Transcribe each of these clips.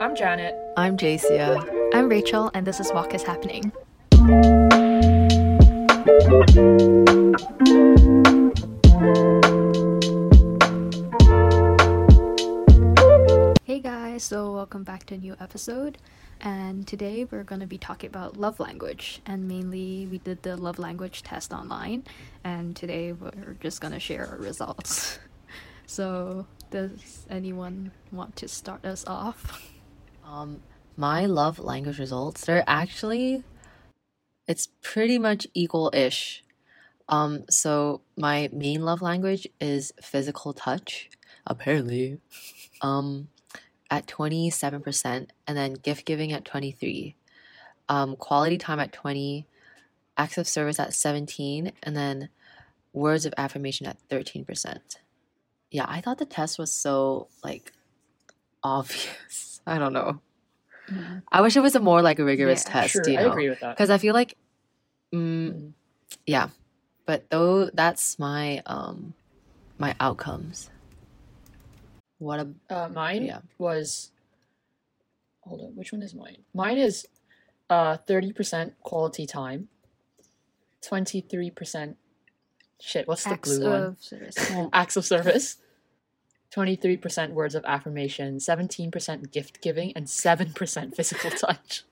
I'm Janet. I'm Jacia. I'm Rachel, and this is Walk is Happening. Hey guys, so welcome back to a new episode. And today we're going to be talking about love language. And mainly, we did the love language test online. And today we're just going to share our results. so, does anyone want to start us off? Um, my love language results, they're actually, it's pretty much equal-ish. Um, so my main love language is physical touch, apparently. Um, at 27% and then gift giving at 23 um, quality time at 20 acts of service at 17 and then words of affirmation at 13% yeah i thought the test was so like obvious i don't know Mhm. i wish it was a more like a rigorous Yeah, test Sure, you I know agree with that. because i feel like mm, Mhm. yeah but though that's my um my outcomes what a Uh, mine Yeah. was. Hold on, which one is mine? Mine is uh, 30% quality time, 23%. Shit, what's the Acts blue one? of service. Acts of service. 23% words of affirmation, 17% gift giving, and 7% physical touch.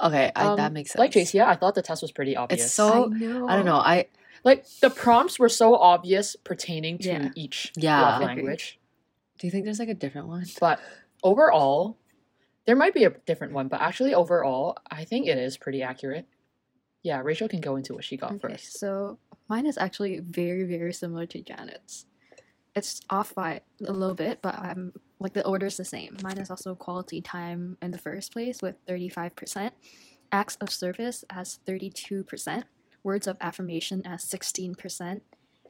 okay I, Um, that makes sense Like JC, Yeah, I thought the test was pretty obvious. It's so- I know. I don't know. I like the prompts were so obvious pertaining to Yeah. each Yeah. love language. do you think there's like a different one? But overall, there might be a different one, but actually, overall, I think it is pretty accurate. Yeah, Rachel can go into what she got Okay, first. so mine is actually very, very similar to Janet's. It's off by a little bit, but I'm like the order is the same. Mine is also quality time in the first place with 35%, acts of service as 32%, words of affirmation as 16%,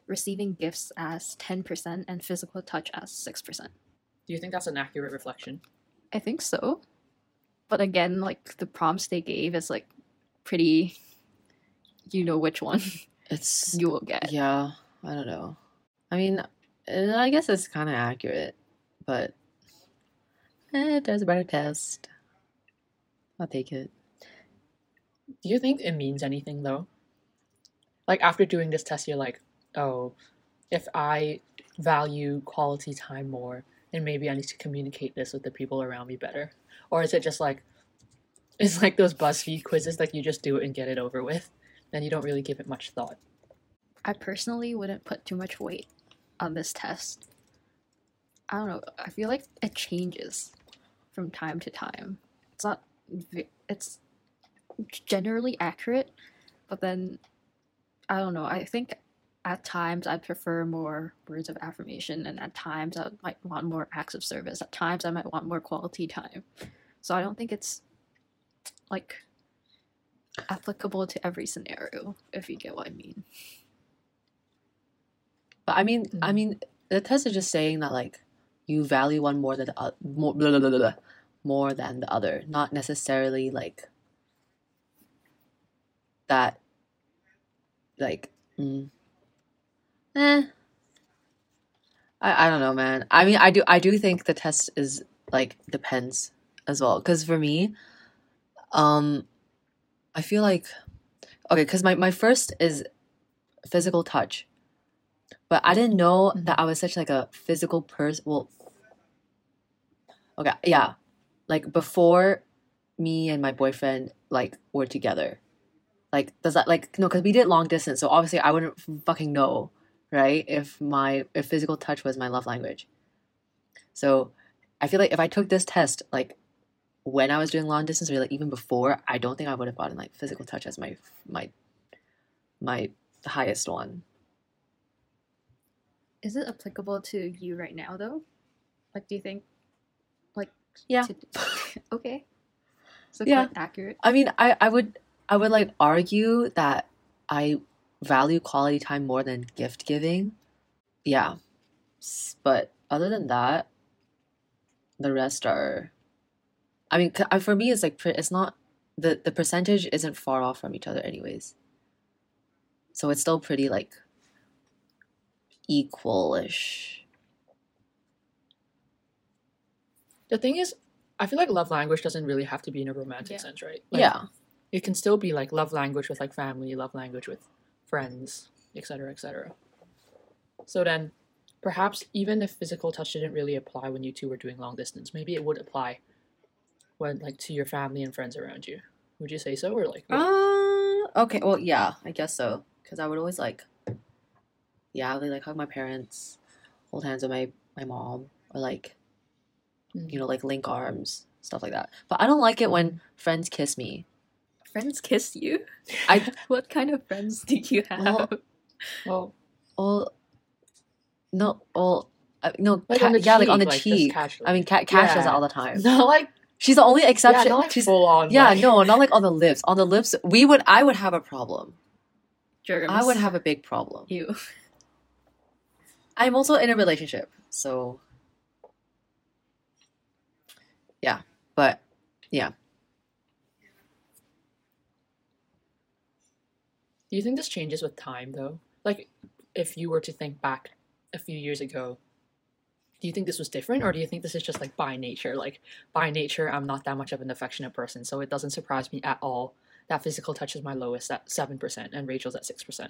receiving gifts as 10%, and physical touch as 6%. Do you think that's an accurate reflection? I think so. But again, like the prompts they gave is like pretty, you know which one It's you will get. yeah. I don't know. I mean, I guess it's kind of accurate, but eh, there's a better test. I'll take it. Do you think it means anything though? Like after doing this test, you're like, oh, if I value quality time more, then maybe I need to communicate this with the people around me better. Or is it just like, it's like those BuzzFeed quizzes, like you just do it and get it over with, and you don't really give it much thought. I personally wouldn't put too much weight on this test. I don't know. I feel like it changes from time to time. It's not. It's generally accurate, but then I don't know. I think at times I prefer more words of affirmation, and at times I might want more acts of service. At times I might want more quality time. So I don't think it's like applicable to every scenario. If you get what I mean. But I mean, I Mhm. mean, the test is just saying that like you value one more than the other, more, blah, blah, blah, more than the other, not necessarily like that. Like, mm, eh. I I don't know, man. I mean, I do I do think the test is like depends as well, because for me, um, I feel like okay, because my my first is physical touch but I didn't know Mhm. that I was such like a physical person. Well, okay, yeah, like before me and my boyfriend like were together. Like does that like no? Because we did long distance, so obviously I wouldn't fucking know, right? If my if physical touch was my love language. So I feel like if I took this test like when I was doing long distance or like even before, I don't think I would have gotten like physical touch as my my my highest one. Is it applicable to you right now though? Like do you think like Yeah. to- okay. So Yeah. quite accurate. I mean, I, I would I would like argue that I value quality time more than gift giving. Yeah. But other than that, the rest are I mean, for me it's like it's not the the percentage isn't far off from each other anyways. So it's still pretty like equal-ish. The thing is, I feel like love language doesn't really have to be in a romantic Yeah. sense, right? Like, yeah. It can still be like love language with like family, love language with friends, etc., etc. So then, perhaps even if physical touch didn't really apply when you two were doing long distance, maybe it would apply when like to your family and friends around you. Would you say so, or like? what? Uh, okay. Well, yeah, I guess so. Because I would always like, yeah, I would like hug my parents, hold hands with my my mom, or like, Mm. you know, like link arms, stuff like that. But I don't like it when friends kiss me. Friends kiss you? I What kind of friends do you have? Well, well, all, no, all, uh, no, like ca- on the yeah, like on the cheek, like, cheek. I mean, Ca- Cash does that Yeah. all the time. not like She's the only yeah, exception. not like She's full on. yeah, like- no, not like on the lips. On the lips, we would, I would have a problem. Germs. I would have a big problem. you. I'm also in a relationship, so yeah, but yeah, Do you think this changes with time though? Like if you were to think back a few years ago, do you think this was different or do you think this is just like by nature? Like by nature I'm not that much of an affectionate person, so it doesn't surprise me at all that physical touch is my lowest at 7% and Rachel's at 6%.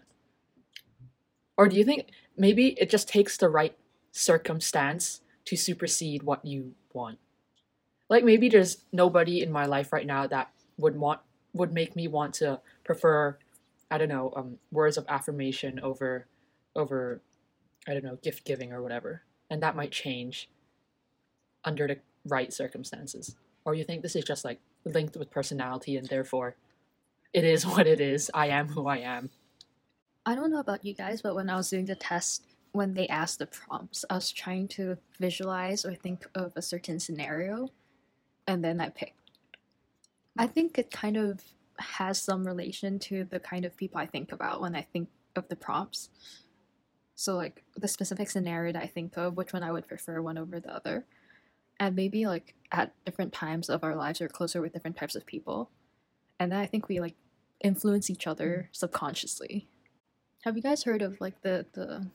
Or do you think maybe it just takes the right circumstance to supersede what you want? Like maybe there's nobody in my life right now that would want would make me want to prefer I don't know, um, words of affirmation over, over, I don't know, gift giving or whatever, and that might change under the right circumstances. Or you think this is just like linked with personality, and therefore, it is what it is. I am who I am. I don't know about you guys, but when I was doing the test, when they asked the prompts, I was trying to visualize or think of a certain scenario, and then I picked. I think it kind of has some relation to the kind of people I think about when I think of the prompts. So, like the specific scenario that I think of, which one I would prefer one over the other. And maybe like at different times of our lives, we're closer with different types of people. And then I think we like influence each other mm. subconsciously. Have you guys heard of like the the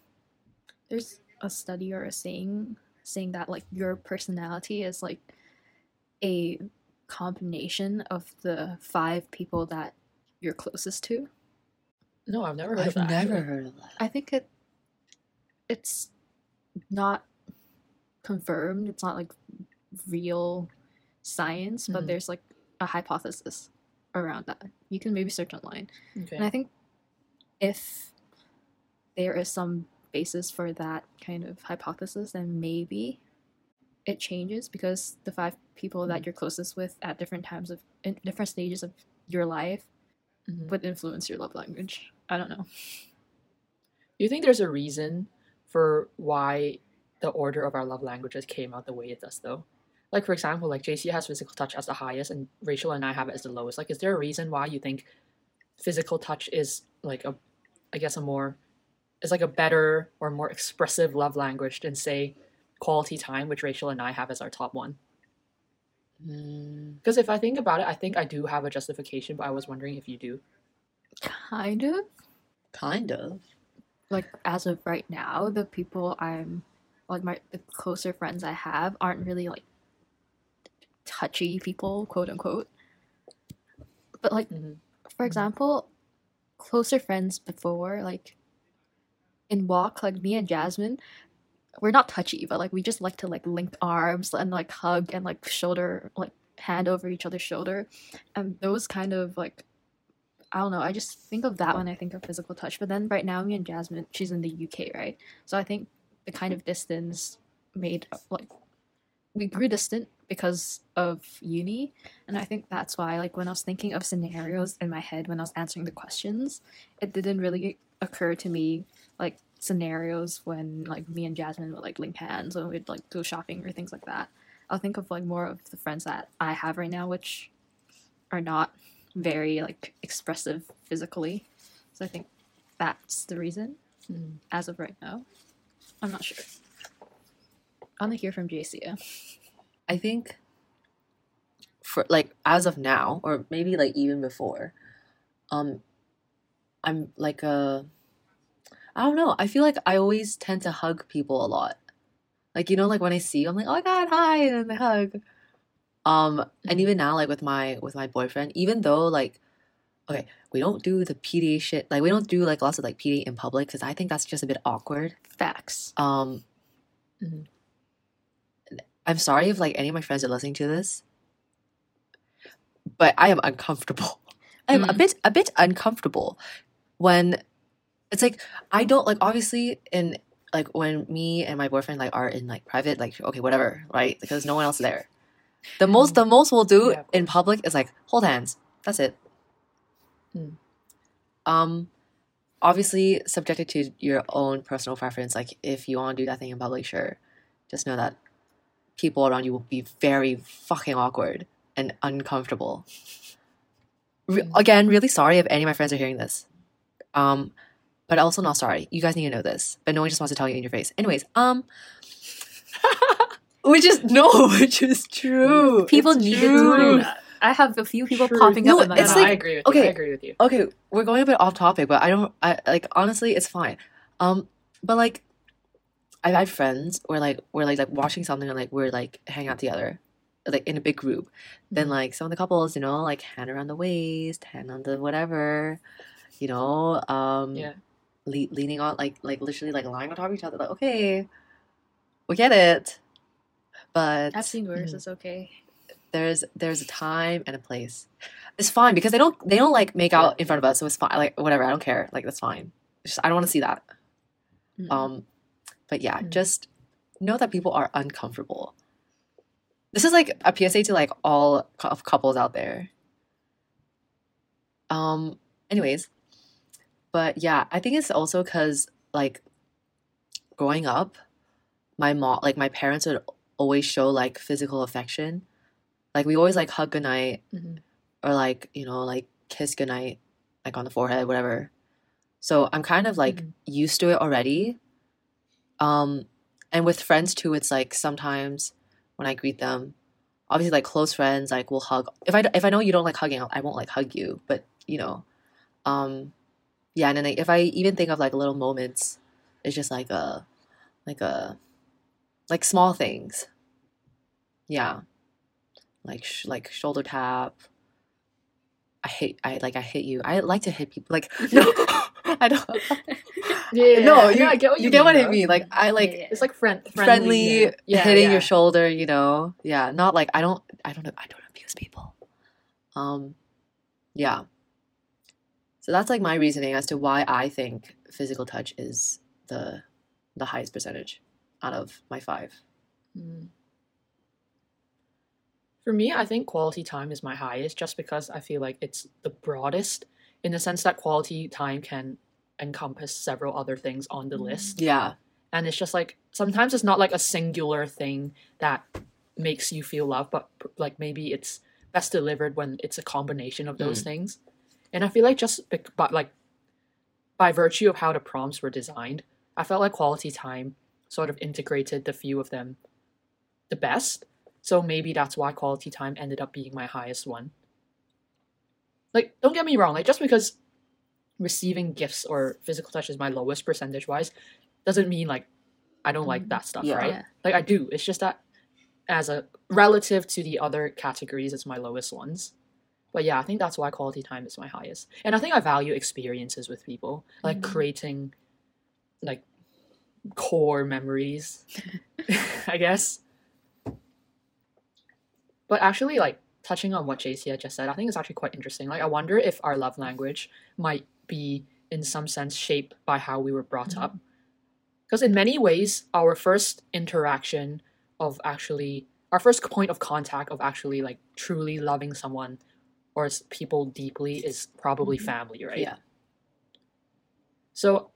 there's a study or a saying saying that like your personality is like a combination of the five people that you're closest to. No, I've never heard I've of that. never actually. heard of that. I think it it's not confirmed. It's not like real science, but Mhm. there's like a hypothesis around that. You can maybe search online. Okay. And I think if there is some basis for that kind of hypothesis, then maybe it changes because the five people that you're closest with at different times of in different stages of your life Mhm. would influence your love language. I don't know. Do you think there's a reason for why the order of our love languages came out the way it does, though? Like, for example, like JC has physical touch as the highest, and Rachel and I have it as the lowest. Like, is there a reason why you think physical touch is like a, I guess, a more, is like a better or more expressive love language than, say, quality time, which Rachel and I have as our top one? Mm, Because if I think about it, I think I do have a justification, but I was wondering if you do. Kind of. kind of. like as of right now, the people I'm like my the closer friends I have aren't really like touchy people, quote unquote. But like Mhm. for example, closer friends before, like in walk, like me and Jasmine, we're not touchy, but like we just like to like link arms and like hug and like shoulder like hand over each other's shoulder. And those kind of like I don't know, I just think of that when I think of physical touch. But then right now me and Jasmine, she's in the UK, right? So I think the kind of distance made like we grew distant because of uni and i think that's why like when i was thinking of scenarios in my head when i was answering the questions it didn't really occur to me like scenarios when like me and jasmine would like link hands when we'd like go shopping or things like that. I'll think of like more of the friends that i have right now which are not very like expressive physically. So i think that's the reason Mhm. as of right now. I'm not sure. I want to hear from jcia I think for like as of now, or maybe like even before, um, I'm like a, I don't know. I feel like I always tend to hug people a lot. Like you know, like when I see you, I'm like, oh my god, hi, and then I hug. Um, and Mhm. even now, like with my with my boyfriend, even though like, okay, we don't do the PDA shit. Like we don't do like lots of like PDA in public because I think that's just a bit awkward. Facts. Um, Mhm. I'm sorry if like any of my friends are listening to this, but I am uncomfortable. I'm a Mm. bit a bit uncomfortable when it's like I don't like obviously in like when me and my boyfriend like are in like private like okay whatever right because no one else is there. The most the most we'll do Yeah, in public is like hold hands. That's it. Mm. Um, obviously subjected to your own personal preference. Like if you want to do that thing in public, sure. Just know that people around you will be very fucking awkward and uncomfortable. Re- Mm. again, really sorry if any of my friends are hearing this. Um, but also not sorry. You guys need to know this, but no one just wants to tell you in your face. Anyways, um, which is no, which is true. People It's needed true. to know that. I have a few people Truth. popping No, up in my it's no, mind. I like- agree with you. okay. I agree with you. okay, we're going a bit off topic, but I don't. I like honestly, it's fine. Um, but like, I've had friends where like we're like like watching something and like we're like hang out together, like in a big group. Then Mhm. like some of the couples, you know, like hand around the waist, hand on the whatever, you know, um, Yeah. Le- leaning on like like literally like lying on top of each other. Like okay, we get it, but I've seen worse. Mhm. It's okay. there's there's a time and a place. It's fine because they don't they don't like make out in front of us, so it's fine. Like whatever, I don't care. Like that's fine. Just I don't want to see that. Mm. Um, but yeah, Mm. just know that people are uncomfortable. This is like a PSA to like all of couples out there. Um. Anyways, but yeah, I think it's also because like growing up, my mom, like my parents would always show like physical affection. Like we always like hug goodnight Mhm. or like you know like kiss goodnight like on the forehead whatever so i'm kind of like Mhm. used to it already um and with friends too it's like sometimes when i greet them obviously like close friends like will hug if i if i know you don't like hugging i won't like hug you but you know um yeah and then like, if i even think of like little moments it's just like a like a like small things yeah like sh- like shoulder tap I hate I like I hit you. I like to hit people. Like no, I don't. Yeah, no, yeah, you, I get what you you get mean, what I mean. Like I like Yeah, yeah. It's like friend, friendly, friendly, yeah. Yeah, hitting yeah. your shoulder. You know, yeah. Not like I don't. I don't. I don't abuse people. Um, yeah. So that's like my reasoning as to why I think physical touch is the the highest percentage out of my five. Mm. For me, I think quality time is my highest just because I feel like it's the broadest in the sense that quality time can encompass several other things on the Mm. list. Yeah. And it's just like sometimes it's not like a singular thing that makes you feel love, but like maybe it's best delivered when it's a combination of those things. And I feel like just but like by virtue of how the prompts were designed, I felt like quality time sort of integrated the few of them the best. So maybe that's why quality time ended up being my highest one. Like, don't get me wrong, like just because receiving gifts or physical touch is my lowest percentage wise doesn't mean like I don't like that stuff, Yeah. right? Yeah. Like I do. It's just that as a relative to the other categories, it's my lowest ones. But yeah, I think that's why quality time is my highest. And I think I value experiences with people, like Mhm. creating like core memories, I guess. But actually, like touching on what JC had just said, I think it's actually quite interesting. Like, I wonder if our love language might be, in some sense, shaped by how we were brought up. Because in many ways, our first interaction of actually, our first point of contact of actually like truly loving someone or people deeply is probably Mhm. family, right? Yeah. So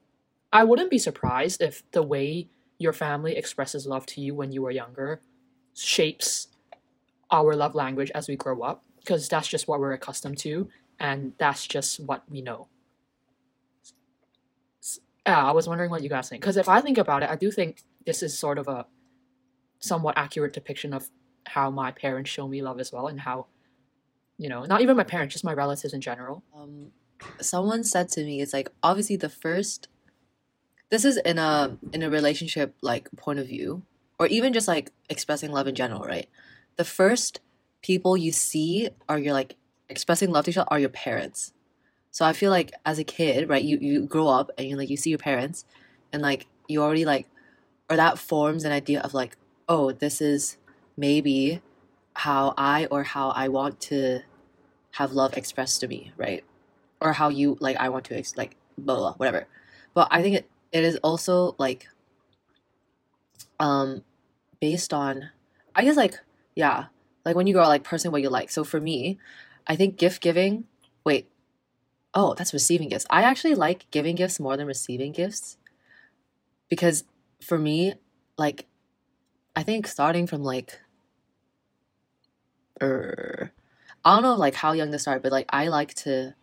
I wouldn't be surprised if the way your family expresses love to you when you were younger shapes our love language as we grow up, because that's just what we're accustomed to, and that's just what we know. Yeah, I was wondering what you guys think. Because if I think about it, I do think this is sort of a somewhat accurate depiction of how my parents show me love as well, and how, you know, not even my parents, just my relatives in general. um, someone said to me it's like obviously the first this is in a in a relationship like point of view or even just like expressing love in general right the first people you see are your like expressing love to each other are your parents. So I feel like as a kid, right, you, you grow up and you like you see your parents and like you already like or that forms an idea of like, oh, this is maybe how I or how I want to have love expressed to me, right? Or how you like I want to ex- like blah, blah blah whatever. But I think it, it is also like um based on I guess like yeah, like when you grow like person what you like. So for me, I think gift giving wait. Oh, that's receiving gifts. I actually like giving gifts more than receiving gifts. Because for me, like I think starting from like I don't know like how young to start, but like I like to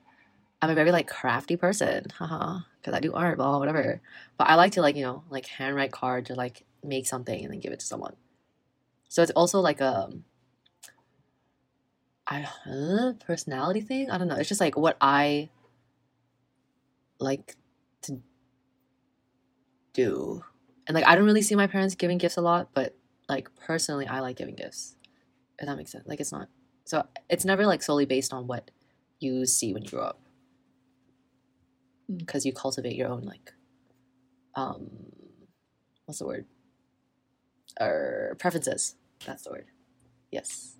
I'm a very like crafty person, haha, because I do art, blah, whatever. But I like to like you know like handwrite cards or like make something and then give it to someone. So it's also like a I uh, personality thing. I don't know. It's just like what I like to do, and like I don't really see my parents giving gifts a lot, but like personally, I like giving gifts. If that makes sense. Like it's not so it's never like solely based on what you see when you grow up. Mm. because you cultivate your own like um what's the word? Or preferences. That's the word. Yes.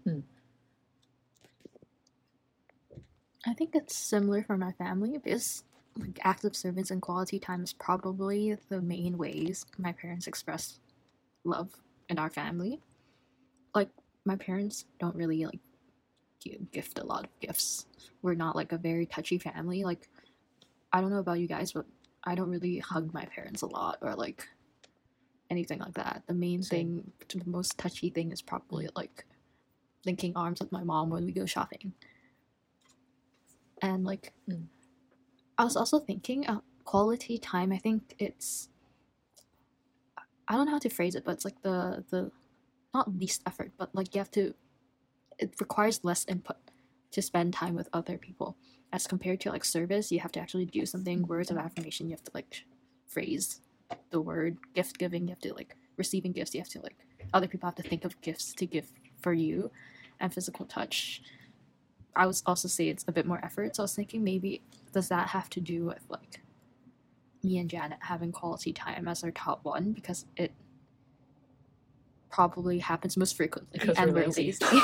I think it's similar for my family. Because like active service and quality time is probably the main ways my parents express love in our family. My parents don't really like gift a lot of gifts. We're not like a very touchy family. Like I don't know about you guys, but I don't really hug my parents a lot or like anything like that. The main Same. thing, the most touchy thing is probably like linking arms with my mom when we go shopping. And like, Mm. I was also thinking uh, quality time. I think it's I don't know how to phrase it, but it's like the the not least effort, but like you have to. It requires less input to spend time with other people as compared to like service. You have to actually do something. Mm-hmm. Words of affirmation. You have to like phrase the word gift giving. You have to like receiving gifts. You have to like other people have to think of gifts to give for you, and physical touch. I would also say it's a bit more effort. So I was thinking maybe does that have to do with like me and Janet having quality time as our top one because it probably happens most frequently Because and we're we're lazy. lazy.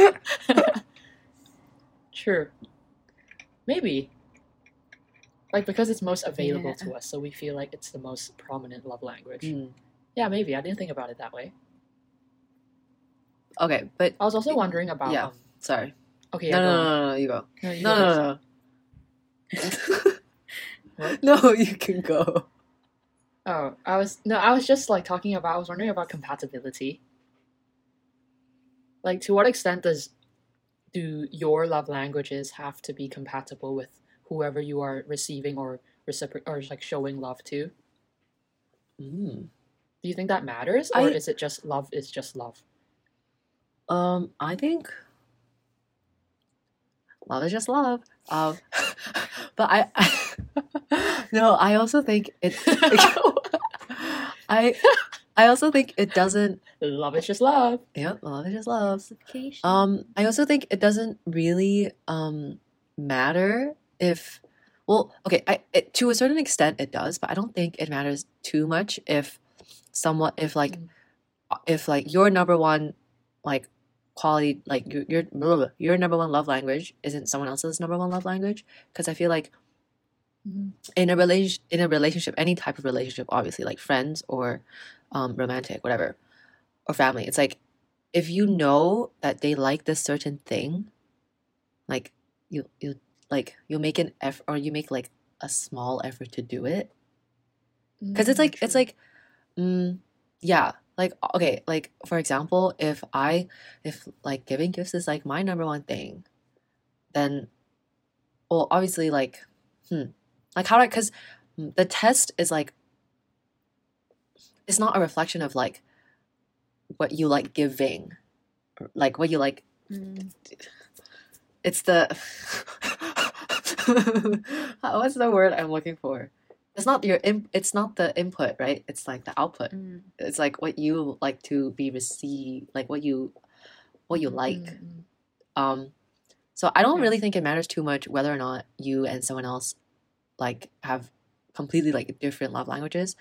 True. Maybe. Like because it's most available Yeah. to us, so we feel like it's the most prominent love language. Mm. Yeah, maybe. I didn't think about it that way. okay but I was also wondering about Yeah. um sorry okay, no, yeah, no, no no no you go No, you no go no no no no you can go Oh, I was no, I was just like talking about I was wondering about compatibility. Like to what extent does do your love languages have to be compatible with whoever you are receiving or recipro- or like showing love to? mm. Do you think that matters or I- is it just love is just love? Um, I think love is just love. Um, but I, no, I also think it. I, I also think it doesn't. love is just love. Yep, love is just love. Um, I also think it doesn't really um matter if. Well, okay, I it, to a certain extent it does, but I don't think it matters too much if someone if like Mm. if like your number one like quality like your your your number one love language isn't someone else's number one love language because I feel like. In a relation in a relationship any type of relationship obviously like friends or um romantic whatever or family it's like if you know that they like this certain thing like you you like you'll make an effort or you make like a small effort to do it. Because it's Mm, like it's like mm, yeah like okay like for example if i if like giving gifts is like my number one thing then well obviously like hmm like how do i because the test is like it's not a reflection of like what you like giving like what you like Mm. it's the what's the word i'm looking for it's not your in, it's not the input, right? It's like the output. Mm. It's like what you like to be received, like what you what you like. Mm, mm. Um, so I don't really think it matters too much whether or not you and someone else like have completely like different love languages.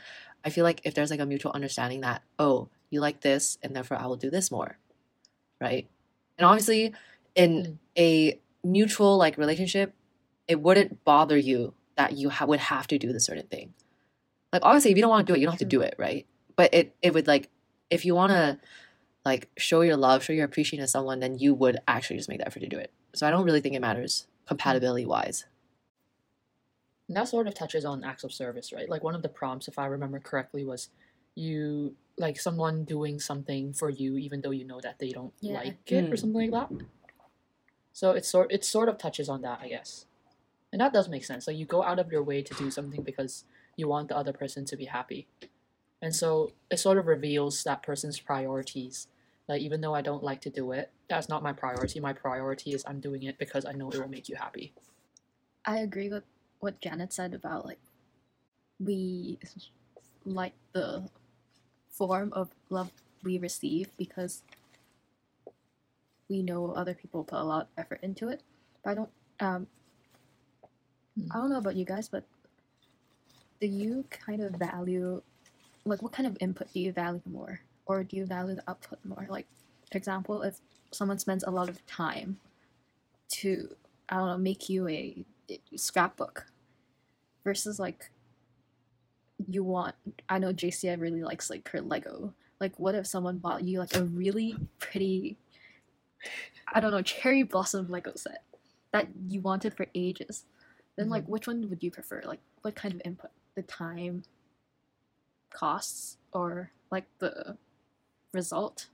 I feel like if there's like a mutual understanding that oh you like this and therefore I will do this more, right? And obviously, in Mm. a mutual like relationship, it wouldn't bother you that you ha- would have to do the certain thing. Like obviously, if you don't want to do it, you don't have to do it, right? But it it would like if you want to like show your love, show your appreciation to someone, then you would actually just make the effort to do it. So I don't really think it matters compatibility wise. And that sort of touches on acts of service, right? Like one of the prompts, if I remember correctly, was you like someone doing something for you even though you know that they don't Yeah. like it or Mm. something like that. So it's sort it sort of touches on that, I guess. And that does make sense. Like you go out of your way to do something because you want the other person to be happy. And so it sort of reveals that person's priorities. Like even though I don't like to do it, that's not my priority. My priority is I'm doing it because I know it will make you happy. I agree with what Janet said about like we like the form of love we receive because we know other people put a lot of effort into it. But I don't um I don't know about you guys, but do you kind of value like what kind of input do you value more? Or do you value the output more? Like for example, if someone spends a lot of time to I don't know, make you a scrapbook versus like you want I know JC really likes like her Lego. Like what if someone bought you like a really pretty I don't know, cherry blossom Lego set that you wanted for ages. Then like mm-hmm. which one would you prefer? Like what kind of input? The time costs or like the result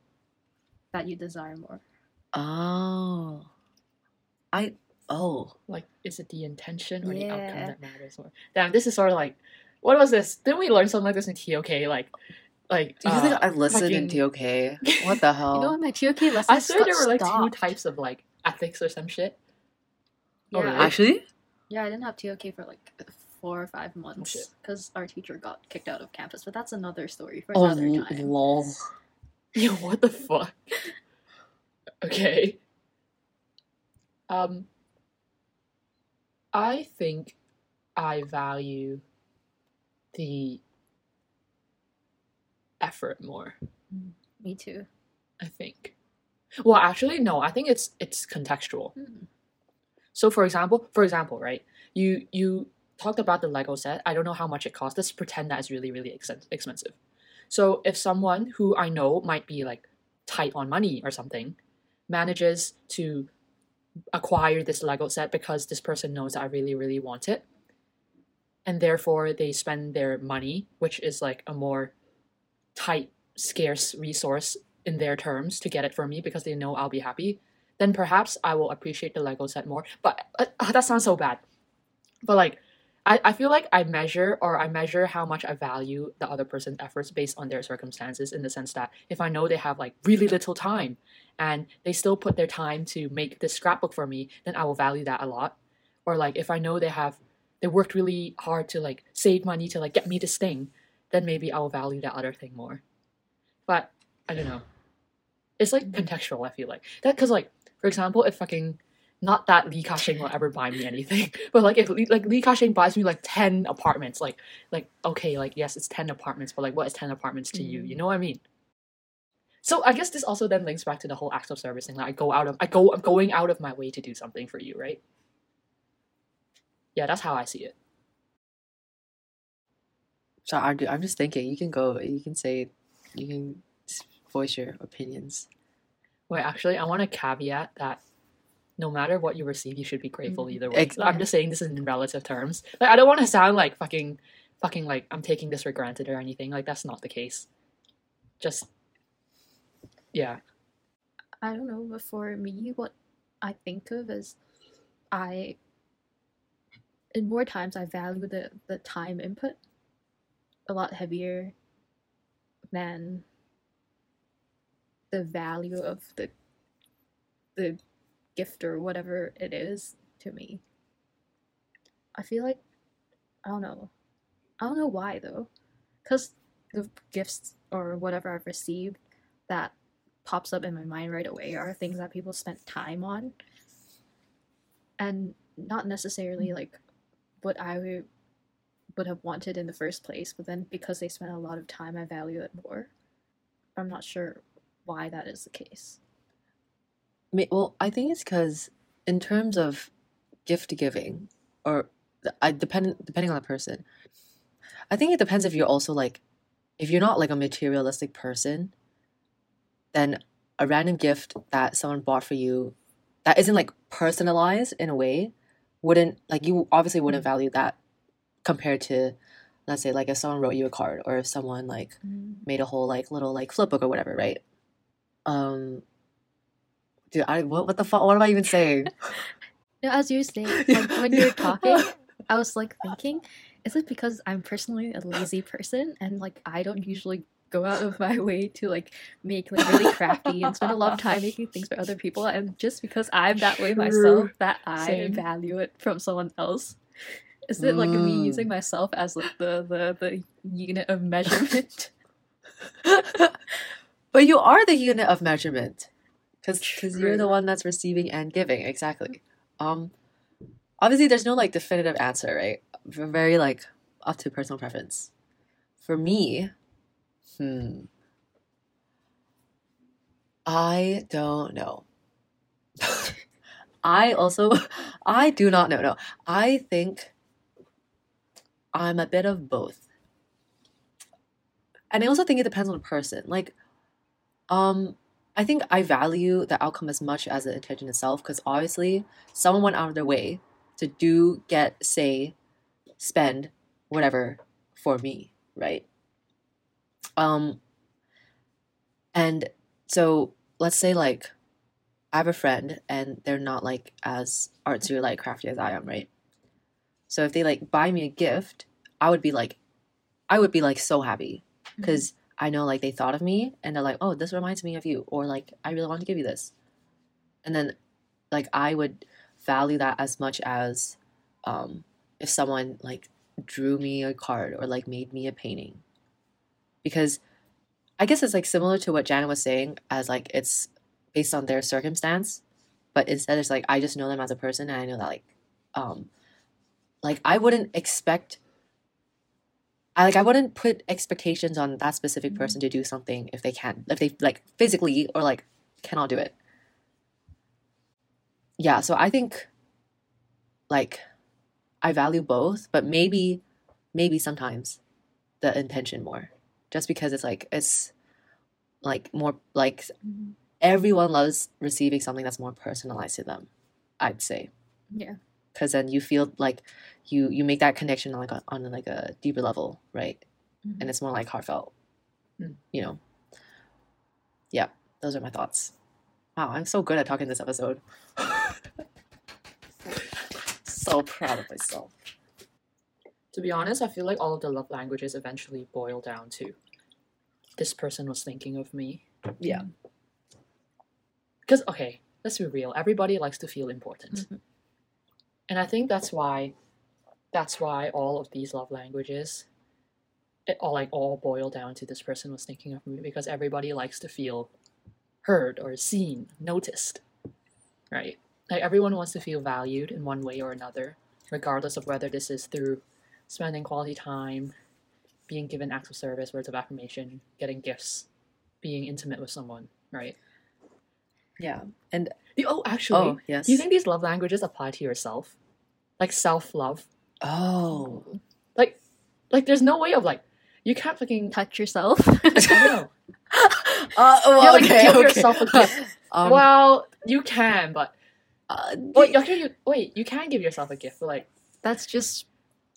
that you desire more? Oh, I oh Like, is it the intention or the outcome that matters more? Damn, this is sort of like, what was this? Didn't we learn something like this in TOK? Like, like. do you uh, think I listened in TOK? What the hell? You know, my TOK lessons I swear got there were like two types of like ethics or some shit. Oh, Yeah, really? Actually, Yeah, I didn't have TOK for like four or five months because our teacher got kicked out of campus. But that's another story for oh another l- time. lol. Yo, what the fuck? okay. Um, I think I value the effort more. Me too. I think. Well, actually, no. I think it's it's contextual. Hmm. So, for example, for example, right? You you talked about the Lego set. I don't know how much it costs. Let's pretend that it's really really exen- expensive. So, if someone who I know might be like tight on money or something manages to acquire this Lego set because this person knows that I really really want it, and therefore they spend their money, which is like a more tight, scarce resource in their terms to get it for me because they know I'll be happy, then perhaps I will appreciate the Lego set more. But uh, uh, that sounds so bad. But like, I, I feel like I measure or I measure how much I value the other person's efforts based on their circumstances in the sense that if I know they have like really little time and they still put their time to make this scrapbook for me, then I will value that a lot. Or like if I know they have they worked really hard to like save money to like get me this thing, then maybe I will value that other thing more. But I don't know. It's like contextual. I feel like that because like for example, if fucking not that Li Ka-shing will ever buy me anything, but like if like Li Ka-shing buys me like ten apartments, like like okay, like yes, it's ten apartments, but like what is ten apartments to you? You mm. know what I mean? So I guess this also then links back to the whole act of service thing. Like I go out of I go I'm going out of my way to do something for you, right? Yeah, that's how I see it. So I'm, I'm just thinking. You can go. You can say. You can voice your opinions. Wait, actually, I want to caveat that no matter what you receive, you should be grateful Mhm. either way. Ex- I'm just saying this in relative terms. Like, I don't want to sound like fucking, fucking like I'm taking this for granted or anything. Like that's not the case. Just, yeah. I don't know, but for me, what I think of is I, in more times, I value the, the time input a lot heavier than the value of the the gift or whatever it is to me. I feel like I don't know. I don't know why though, because the gifts or whatever I've received that pops up in my mind right away are things that people spent time on, and not necessarily mm. like what I would would have wanted in the first place. But then because they spent a lot of time, I value it more. I'm not sure why that is the case. Well, I think it's because in terms of gift giving, or I depend depending on the person, I think it depends if you're also like, if you're not like a materialistic person, then a random gift that someone bought for you, that isn't like personalized in a way, wouldn't like you obviously wouldn't value that compared to, let's say like if someone wrote you a card or if someone like made a whole like little like flip book or whatever, right? Um, dude, I what what the fuck? What am I even saying? No, as you were saying, like when you're talking, I was like thinking, is it because I'm personally a lazy person and like I don't usually go out of my way to like make like really crafty and spend a lot of time making things for other people and just because I'm that way myself that I Same. value it from someone else. Is it like me Mm. using myself as like the the, the unit of measurement? but you are the unit of measurement, because because you're the one that's receiving and giving exactly. Um, obviously, there's no like definitive answer, right? Very like up to personal preference. For me, hmm, I don't know. I also, I do not know. No, I think I'm a bit of both. And I also think it depends on the person. Like, um, I think I value the outcome as much as the intention itself because obviously someone went out of their way to do, get, say, spend, whatever for me, right? Um, and so let's say like I have a friend and they're not like as artsy or like crafty as I am, right? So if they like buy me a gift, I would be like, I would be like so happy because I know like they thought of me and they're like, oh, this reminds me of you, or like I really want to give you this, and then like I would value that as much as um, if someone like drew me a card or like made me a painting, because I guess it's like similar to what Janet was saying, as like it's based on their circumstance, but instead it's like I just know them as a person and I know that like um like I wouldn't expect I like I wouldn't put expectations on that specific Mhm. person to do something if they can't if they like physically or like cannot do it. Yeah, so I think like I value both, but maybe maybe sometimes the intention more. Just because it's like it's like more like Mhm. everyone loves receiving something that's more personalized to them, I'd say Yeah. Because then you feel like you you make that connection on like a, on like a deeper level right Mhm. and it's more like heartfelt Mm. you know yeah those are my thoughts wow i'm so good at talking this episode so proud of myself To be honest, I feel like all of the love languages eventually boil down to this person was thinking of me. yeah Because, okay, let's be real, everybody likes to feel important. Mhm. And I think that's why that's why all of these love languages it all like all boil down to this person was thinking of me because everybody likes to feel heard or seen, noticed. Right? Like everyone wants to feel valued in one way or another, regardless of whether this is through spending quality time, being given acts of service, words of affirmation, getting gifts, being intimate with someone, right? Yeah and The- Oh, actually, oh yes do you think these love languages apply to yourself? Like self love? oh Like, like there's no way of like, you can't fucking. touch yourself. I don't know. uh, well, Yeah, like, okay, give okay. yourself a gift. um, well, you can, but uh, wait, okay, you, wait, you can give yourself a gift, but like, That's just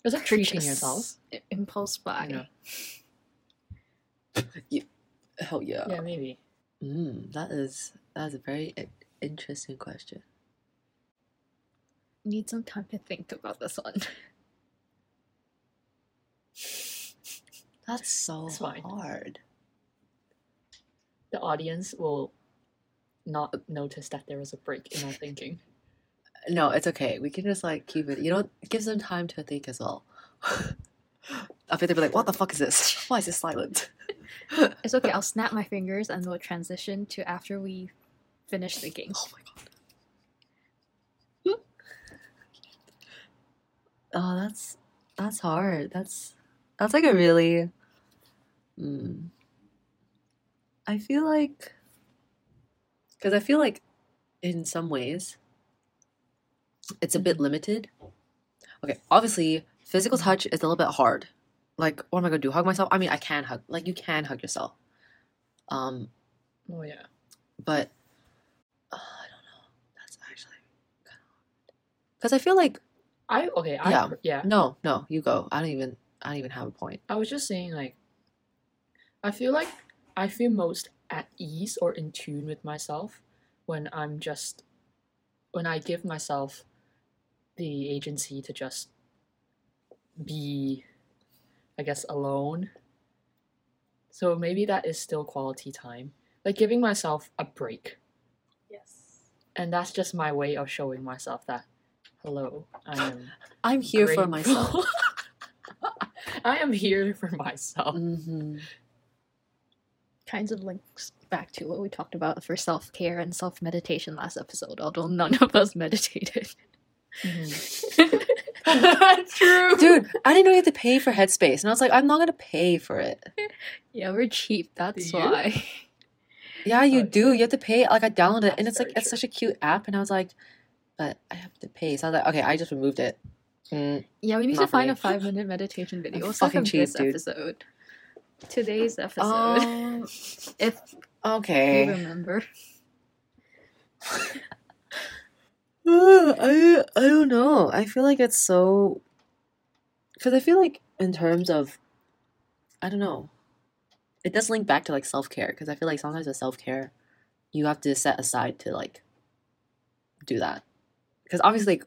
it's like treating yourself. I- impulse buy. know. hell yeah, Yeah, maybe. Mm, that is that is a very interesting question Need some time to think about this one. that's so It's fine. hard The audience will not notice that there was a break in our thinking. No, it's okay. We can just like keep it. You know, give them time to think as well. I bet they'd be like, "What the fuck is this? Why is this silent?" It's okay. I'll snap my fingers and we'll transition to after we finish thinking. Oh my god. oh, that's that's hard. That's that's like a really. Mm, I feel like, because I feel like, in some ways, it's a bit limited. Okay, obviously, physical touch is a little bit hard. Like, what am I gonna do? Hug myself? I mean, I can hug. Like, you can hug yourself. Um, Oh yeah. but uh, I don't know. That's actually kind of because I feel like I okay. I Yeah. yeah. no, no, you go. I don't even. I don't even have a point. I was just saying like I feel like I feel most at ease or in tune with myself when I'm just when I give myself the agency to just be I guess alone. So maybe that is still quality time. Like giving myself a break. Yes. And that's just my way of showing myself that hello, I am I'm here for myself. I am here for myself. hmm Kinds of links back to what we talked about for self care and self meditation last episode, although none of us meditated. True. Dude, I didn't know you had to pay for Headspace, and I was like, I'm not gonna pay for it. yeah, we're cheap, that's Do you? why. Yeah, you Oh, do. You have to pay. Like I downloaded it, and it's like very it's such a cute app, and I was like, but I have to pay. So I was like, okay, I just removed it. Mm, Yeah, we need to find for a five minute meditation video. I'm Aside fucking from cheap, this dude. episode. Today's episode. um, if you okay. remember. Uh, I I don't know. I feel like it's so because I feel like in terms of I don't know. It does link back to like self care because I feel like sometimes with self care, you have to set aside to like do that because obviously like,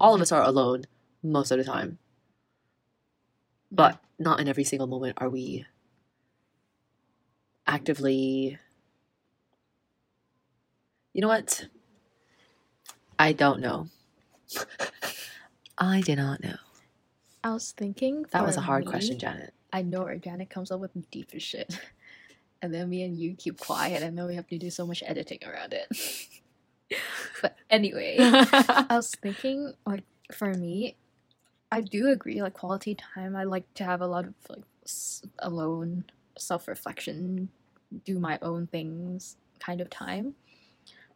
all of us are alone most of the time, but not in every single moment are we actively. You know what? I don't know. I do not know. I was thinking That was a hard me, question, Janet. I know organic comes up with deep as shit. And then me and you keep quiet and then we have to do so much editing around it. but anyway, I was thinking like for me, I do agree like quality time. I like to have a lot of like alone self-reflection, do my own things kind of time.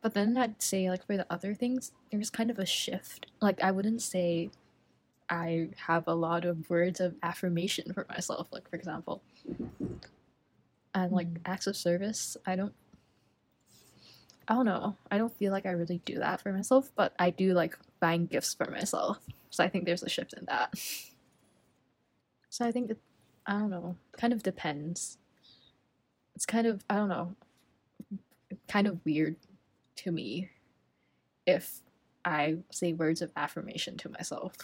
But then I'd say like for the other things, there's kind of a shift. Like I wouldn't say I have a lot of words of affirmation for myself, like for example. And like mm-hmm. acts of service, I don't I don't know. I don't feel like I really do that for myself, but I do like buying gifts for myself. So I think there's a shift in that. So I think it, I don't know, kind of depends. It's kind of I don't know, kind of weird to me if I say words of affirmation to myself.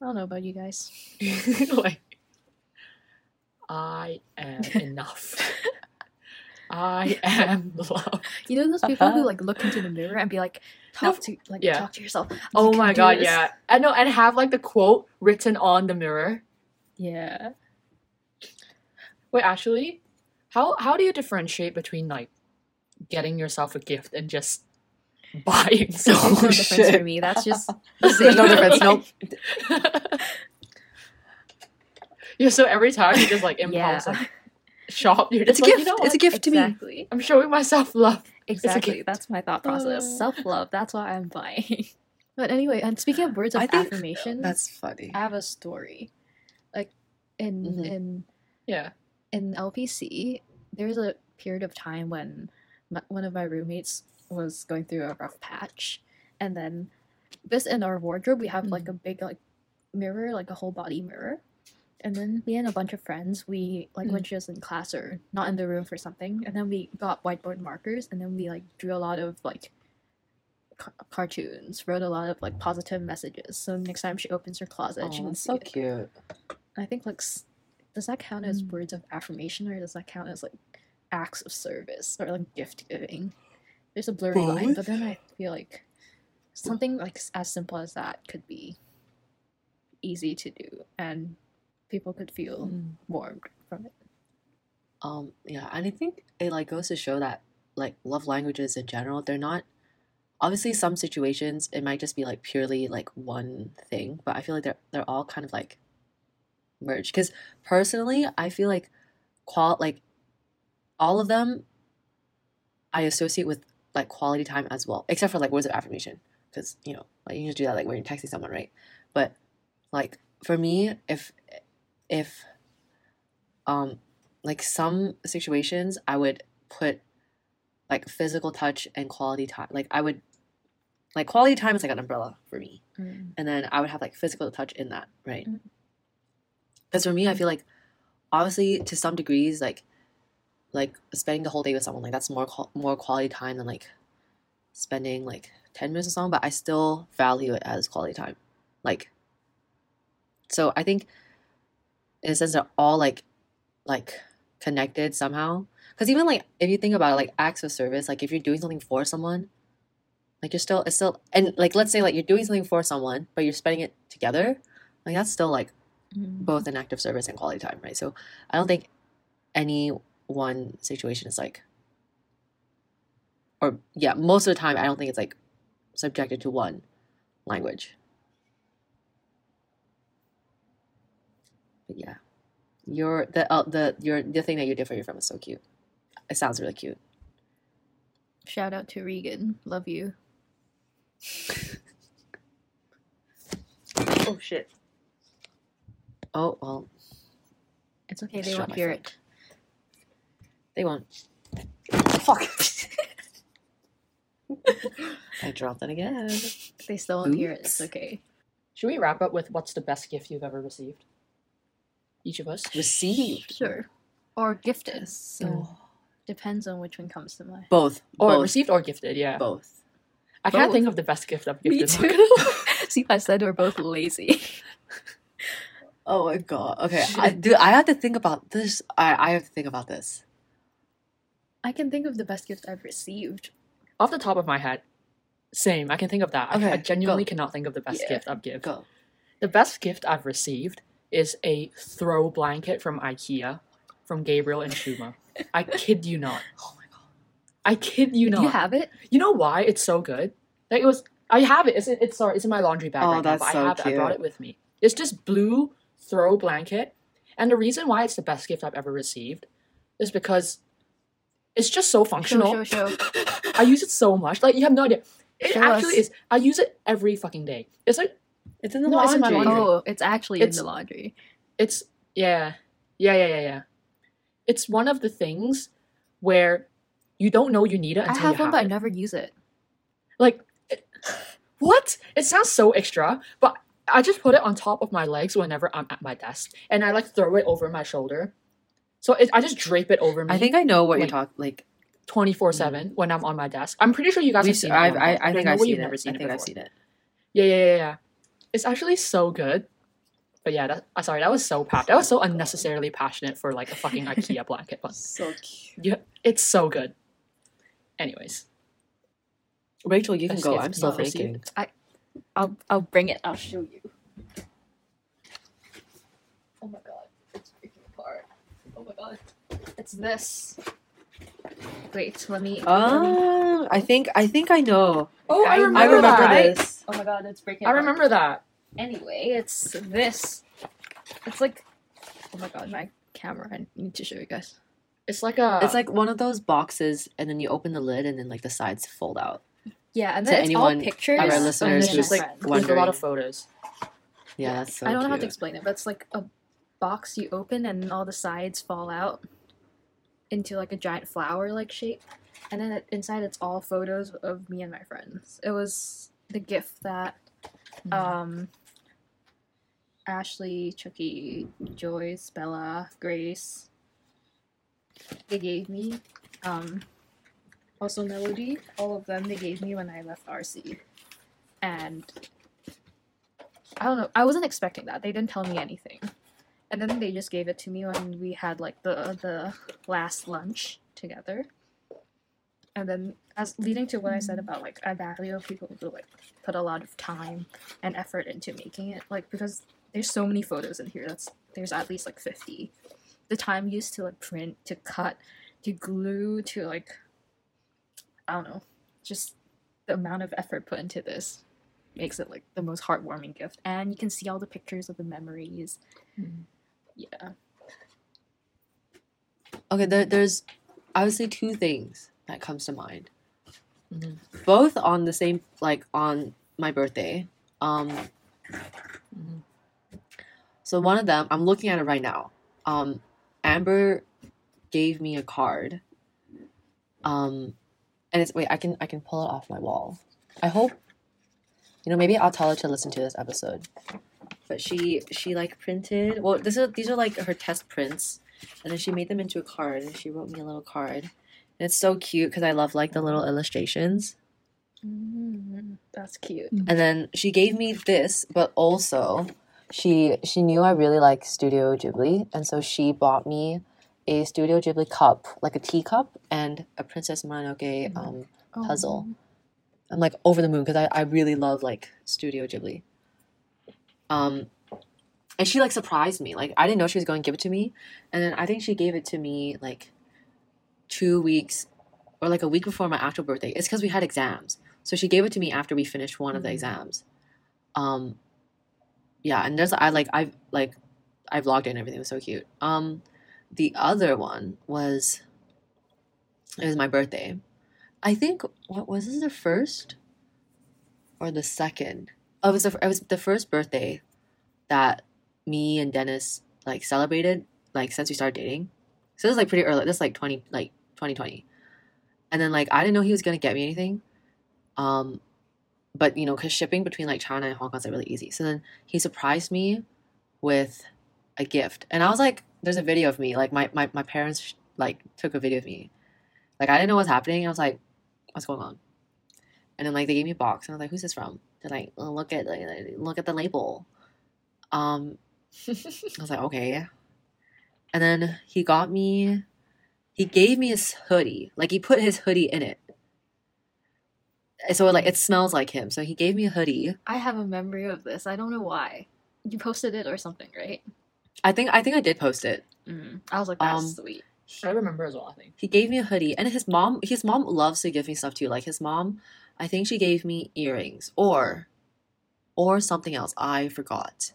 I don't know about you guys. like, I am enough. I am love. You know those people who uh-huh. like look into the mirror and be like, talk to like Yeah. talk to yourself. "You Oh my god, this." yeah. I know, and have like the quote written on the mirror. Yeah. Wait, actually, how how do you differentiate between like getting yourself a gift and just buying There's no something? difference for me. That's just. No difference. Nope. yeah, so every time you just like Yeah. impulse like, shop, you're It's just a like, gift. you know it's a gift to me. I'm showing myself love. Exactly. That's my thought process. Uh. Self love. That's why I'm buying. but anyway, and speaking of words of I affirmation, That's funny. I have a story. Like in Mhm. in Yeah. in LPC, there was a period of time when my, one of my roommates was going through a rough patch, and then this in our wardrobe we have like a big like mirror, like a whole body mirror, and then me and a bunch of friends we like when she was in class or not in the room for something, and then we got whiteboard markers, and then we like drew a lot of like. ca- Cartoons wrote a lot of like positive messages. So next time she opens her closet, she Oh, can see so it. cute. I think like does that count as Mm. words of affirmation or does that count as like acts of service or like gift giving? There's a blurry line, but then I feel like something like as simple as that could be easy to do and people could feel Mm. warmed from it. Um, yeah, and I think it like goes to show that like love languages in general, they're not obviously some situations it might just be like purely like one thing, but I feel like they're they're all kind of like merged. Because personally, I feel like qual like all of them I associate with like quality time as well, except for like words of affirmation. Because you know, like you just do that like when you're texting someone, right? But like for me, if if um like some situations I would put like physical touch and quality time. Like I would like quality time is like an umbrella for me. And then I would have like physical touch in that, right? Mm. Because for me, I feel like obviously to some degrees, like like spending the whole day with someone, like that's more more quality time than like spending like ten minutes with someone. But I still value it as quality time, like. So I think, in a sense, they're all like, like connected somehow. Because even like if you think about it, like acts of service, like if you're doing something for someone, like you're still it's still and like let's say like you're doing something for someone, but you're spending it together, like that's still like mm-hmm. both an act of service and quality time, right? So I don't think any one situation is like, or yeah, most of the time I don't think it's like subjected to one language. But yeah, your the uh, the your the thing that you did for your friend was so cute. It sounds really cute. Shout out to Regan. Love you. Oh shit. Oh well, It's okay. They Shut won't hear phone. it. They won't. Fuck. I dropped it again. They still won't hear it. It's okay. Should we wrap up with what's the best gift you've ever received? Each of us. Received. Sure. Or gifted. So Depends on which one comes to mind. both. Or both. received or gifted, yeah. both. I can't Both. think of the best gift I've gifted. Me gifted. too. See, I said we're both lazy. Oh my god. Okay, I do. I have to think about this. I I have to think about this. I can think of the best gift I've received. Off the top of my head, same. I can think of that. I- I, genuinely go. cannot think of the best Yeah. gift I've given. Go. The best gift I've received is a throw blanket from IKEA from Gabriel and Shuma. I kid you not. Oh my god. I kid you not. you have it? You know why it's so good? Like it was. I have it. It's in, it's sorry. It's in my laundry bag Oh, right now. that's But so I have it. I brought it with me. It's just blue throw blanket, and the reason why it's the best gift I've ever received is because it's just so functional. Show, show, show. I use it so much. Like you have no idea. It Show actually us. is. I use it every fucking day. It's like It's in the No, it's in my laundry. laundry. Oh, it's actually It's- in the laundry. it's yeah, yeah, yeah, yeah, yeah. It's one of the things where you don't know you need it I until have you one, have but I never use it. Like, it- what? It sounds so extra, but I just put it on top of my legs whenever I'm at my desk, and I like throw it over my shoulder. So it, I just drape it over me. I think I know what Like, you're talking. Like twenty four seven when I'm on my desk. I'm pretty sure you guys we've, have seen I've, it. I, I but think I've seen never it. seen I it I've seen it. Yeah, yeah, yeah, yeah. It's actually so good. But yeah, that, uh, sorry, that was so pa- that was so unnecessarily passionate for like a fucking IKEA blanket, but So cute. yeah, it's so good. Anyways, Rachel, you can go. I'm still thinking. I'll I'll bring it. I'll show you. Oh my god, it's breaking apart. Oh my god, it's this. Wait, let me. let me- Um, I think I think I know. oh, I I remember, I remember that. this. Oh my god, it's breaking. I apart. remember that. Anyway, it's this. It's like. Oh my god, my camera. I need to show you guys. It's like a. It's like one of those boxes, and then you open the lid, and then like the sides fold out. Yeah, and To then it's anyone all pictures. of our of listeners me it's and just like friends. a lot of photos. Yeah, that's so I don't know how to explain it, but it's like a box you open and all the sides fall out into like a giant flower like shape. And then it, inside it's all photos of me and my friends. It was the gift that um Ashley, Chucky, Joyce, Bella, Grace they gave me. Um also Melody, all of them they gave me when I left RC. And I don't know. I wasn't expecting that. They didn't tell me anything. And then they just gave it to me when we had like the the last lunch together. And then as leading to what I said about like I value people who like put a lot of time and effort into making it. Like because there's so many photos in here. That's there's at least like 50. The time used to like print, to cut, to glue, to like I don't know, just the amount of effort put into this makes it like the most heartwarming gift. And you can see all the pictures of the memories. Mhm. Yeah. Okay, there, there's say two things that comes to mind. Mhm. Both on the same like on my birthday. Um Mhm. so one of them, I'm looking at it right now. Um Amber gave me a card. Um and it's wait, I can I can pull it off my wall. I hope you know, maybe I'll tell her to listen to this episode. But she she like printed well this is these are like her test prints and then she made them into a card and she wrote me a little card. And it's so cute because I love like the little illustrations. Mm, that's cute. And then she gave me this, but also she she knew I really like Studio Ghibli, and so she bought me a Studio Ghibli cup, like a teacup, and a Princess Mononoke um, puzzle. I'm like over the moon because I, I really love like Studio Ghibli. Um, and she like surprised me. Like I didn't know she was going to give it to me, and then I think she gave it to me like two weeks or like a week before my actual birthday. It's because we had exams, so she gave it to me after we finished one of the Mhm. exams. Um, yeah, and there's I like I've like I vlogged it and everything. It was so cute. Um, the other one was it was my birthday. I think what was this the first or the second? Oh, it was the, it was the first birthday that me and Dennis like celebrated like since we started dating. So this is like pretty early. This is like twenty like twenty twenty, and then like I didn't know he was gonna get me anything. Um, but you know, cause shipping between like China and Hong Kong is like really easy. So then he surprised me with a gift, and I was like, "There's a video of me. Like my my my parents like took a video of me. Like I didn't know what's happening. I was like, what's going on? And then like they gave me a box, and I was like, who's this from? They're like, look at like, look at the label. Um, I was like, okay. And then he got me, he gave me his hoodie. Like he put his hoodie in it. And So like it smells like him. So he gave me a hoodie. I have a memory of this. I don't know why. You posted it or something, right? I think I think I did post it. Mm. I was like, that's Um, sweet. I remember as well. I think. He gave me a hoodie, and his mom his mom loves to give me stuff too. Like his mom, I think she gave me earrings or or something else. I forgot.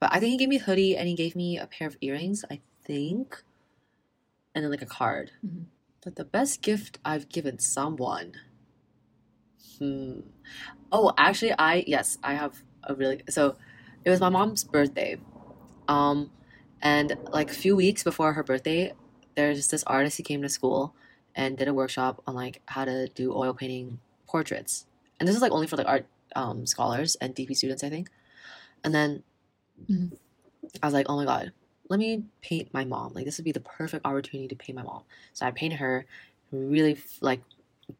But I think he gave me a hoodie and he gave me a pair of earrings, I think. And then like a card. Mhm. But the best gift I've given someone. Hmm. Oh, actually I yes, I have a really so it was my mom's birthday. Um and like a few weeks before her birthday, there's this artist who came to school and did a workshop on like how to do oil painting portraits. And this is like only for like art um, scholars and DP students, I think. And then Mhm. I was like, oh my god, let me paint my mom. Like this would be the perfect opportunity to paint my mom. So I painted her, really like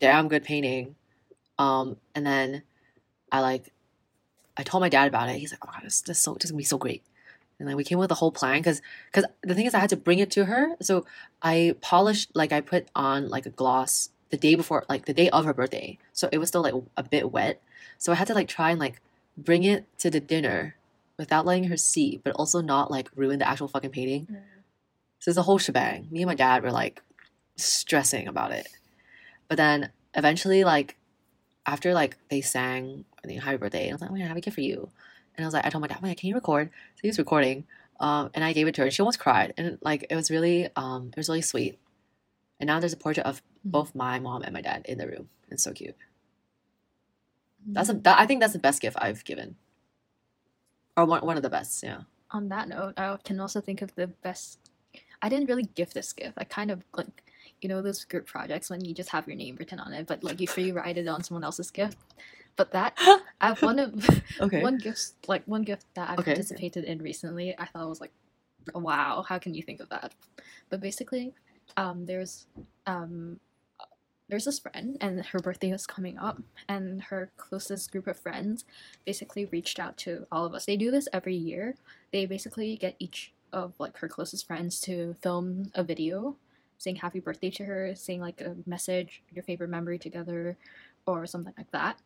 damn good painting. Um, and then I like I told my dad about it. He's like, oh my god, this, this so this is gonna be so great. And like we came with a whole plan because because the thing is I had to bring it to her. So I polished like I put on like a gloss the day before like the day of her birthday. So it was still like a bit wet. So I had to like try and like bring it to the dinner without letting her see, but also not like ruin the actual fucking painting. Mm. So it's a whole shebang. Me and my dad were like stressing about it. But then eventually like after like they sang the happy birthday, I was like, oh I have a gift for you. And I was like, I told my dad, my can you record? So he was recording. Um, and I gave it to her and she almost cried. And like it was really um it was really sweet. And now there's a portrait of Mhm. both my mom and my dad in the room. It's so cute. That's a that, I think that's the best gift I've given. Or one one of the best, yeah. on that note, I can also think of the best. I didn't really give this gift. I kind of like, you know, those group projects when you just have your name written on it, but like you free write it on someone else's gift. But that I one of Okay. one gift like one gift that I've Okay. participated in recently. I thought was like, wow, how can you think of that? But basically, um, there's um, there's this friend, and her birthday was coming up, and her closest group of friends basically reached out to all of us. They do this every year. They basically get each of like her closest friends to film a video saying happy birthday to her, saying like a message, your favorite memory together, or something like that.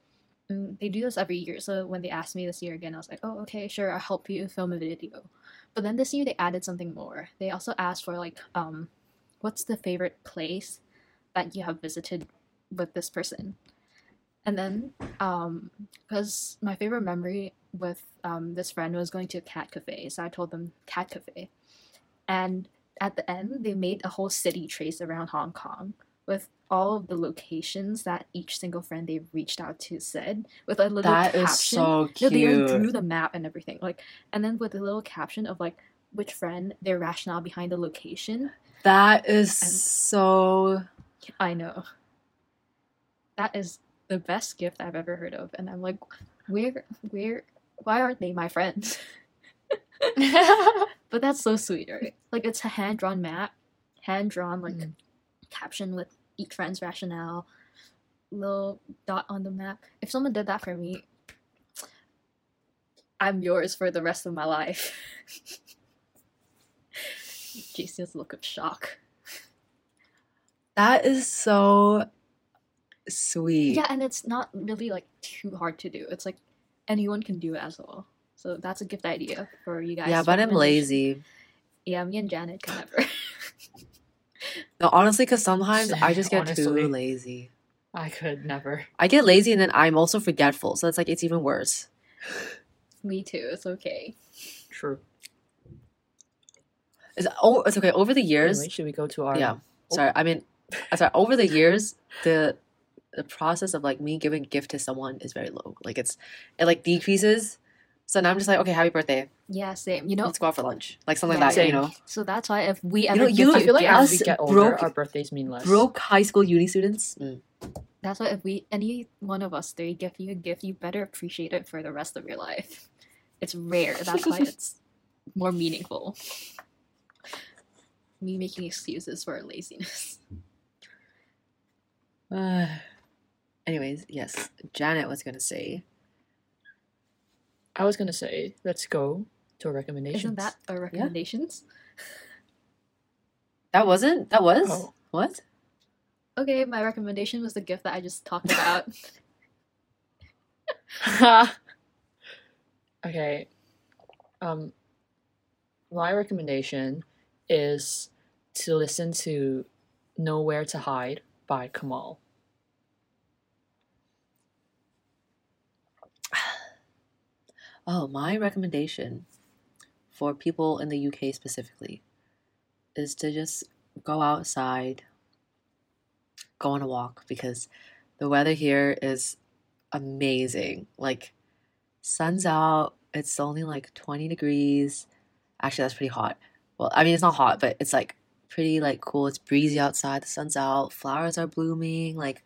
Mm, they do this every year. So when they asked me this year again, I was like, oh, okay, sure, I'll help you film a video. But then this year they added something more. They also asked for like, um, what's the favorite place that you have visited with this person? And then, um, because my favorite memory with um, this friend was going to a cat cafe, so I told them cat cafe. And at the end, they made a whole city trace around Hong Kong with all of the locations that each single friend they reached out to said with a little That caption. is so No, they drew the map and everything. Like, and then with a little caption of like which friend, their rationale behind the location. That is And- so. I know. That is the best gift I've ever heard of, and I'm like, where, where, why aren't they my friends? but that's so sweet, right? Like it's a hand drawn map, hand drawn like Mm. Caption with each friend's rationale, little dot on the map. If someone did that for me, I'm yours for the rest of my life. Jason's look of shock. That is so sweet. Yeah, and it's not really like too hard to do. It's like anyone can do it as well. So that's a gift idea for you guys. Yeah, but I'm lazy. Yeah, me and Janet can never. No, honestly, because sometimes I just get too lazy. I could never. I get lazy and then I'm also forgetful. So it's like, it's even worse. me too. It's okay. True. It's, oh, it's okay. Over the years, Anyway, should we go to our? yeah. Oh. Sorry, I mean, sorry. Over the years, the the process of like me giving gift to someone is very low. Like it's it like decreases. So now I'm just like, okay, happy birthday. Yeah, same. You know, Let's go out for lunch, like something Yeah, like that. You know, so that's why if we ever you know, you- I feel like as we get older, broke- our birthdays mean less. broke high school uni students. Mm. that's why if we any one of us three give you a gift, you better appreciate it for the rest of your life. It's rare. That's why it's more meaningful. Me making excuses for laziness. Uh, anyways, yes, Janet was gonna say. I was gonna say, let's go to our recommendations. Isn't that our recommendations? That wasn't. That was Oh. what? Okay, my recommendation was the gift that I just talked about. okay. Um, my recommendation is to listen to "Nowhere to Hide" by Kamal. Oh, my recommendation for people in the UK specifically is to just go outside, go on a walk because the weather here is amazing. Like, sun's out, it's only like 20 degrees. Actually, that's pretty hot. Well, I mean, it's not hot, but it's like pretty like cool. It's breezy outside, the sun's out, flowers are blooming. Like,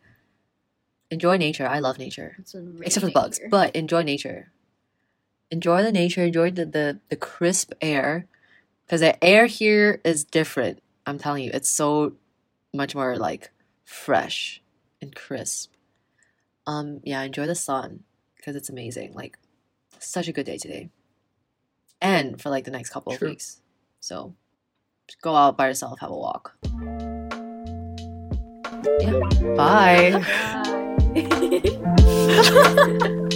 enjoy nature. I love nature It's except for the bugs but enjoy nature enjoy the nature enjoy the the, the crisp air because the air here is different. I'm telling you it's so much more like fresh and crisp. Um yeah enjoy the sun because it's amazing. Like such a good day today. And for like the next couple True. of weeks. So just go out by yourself have a walk. Yeah. Bye. Bye.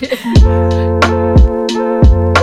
Yeah.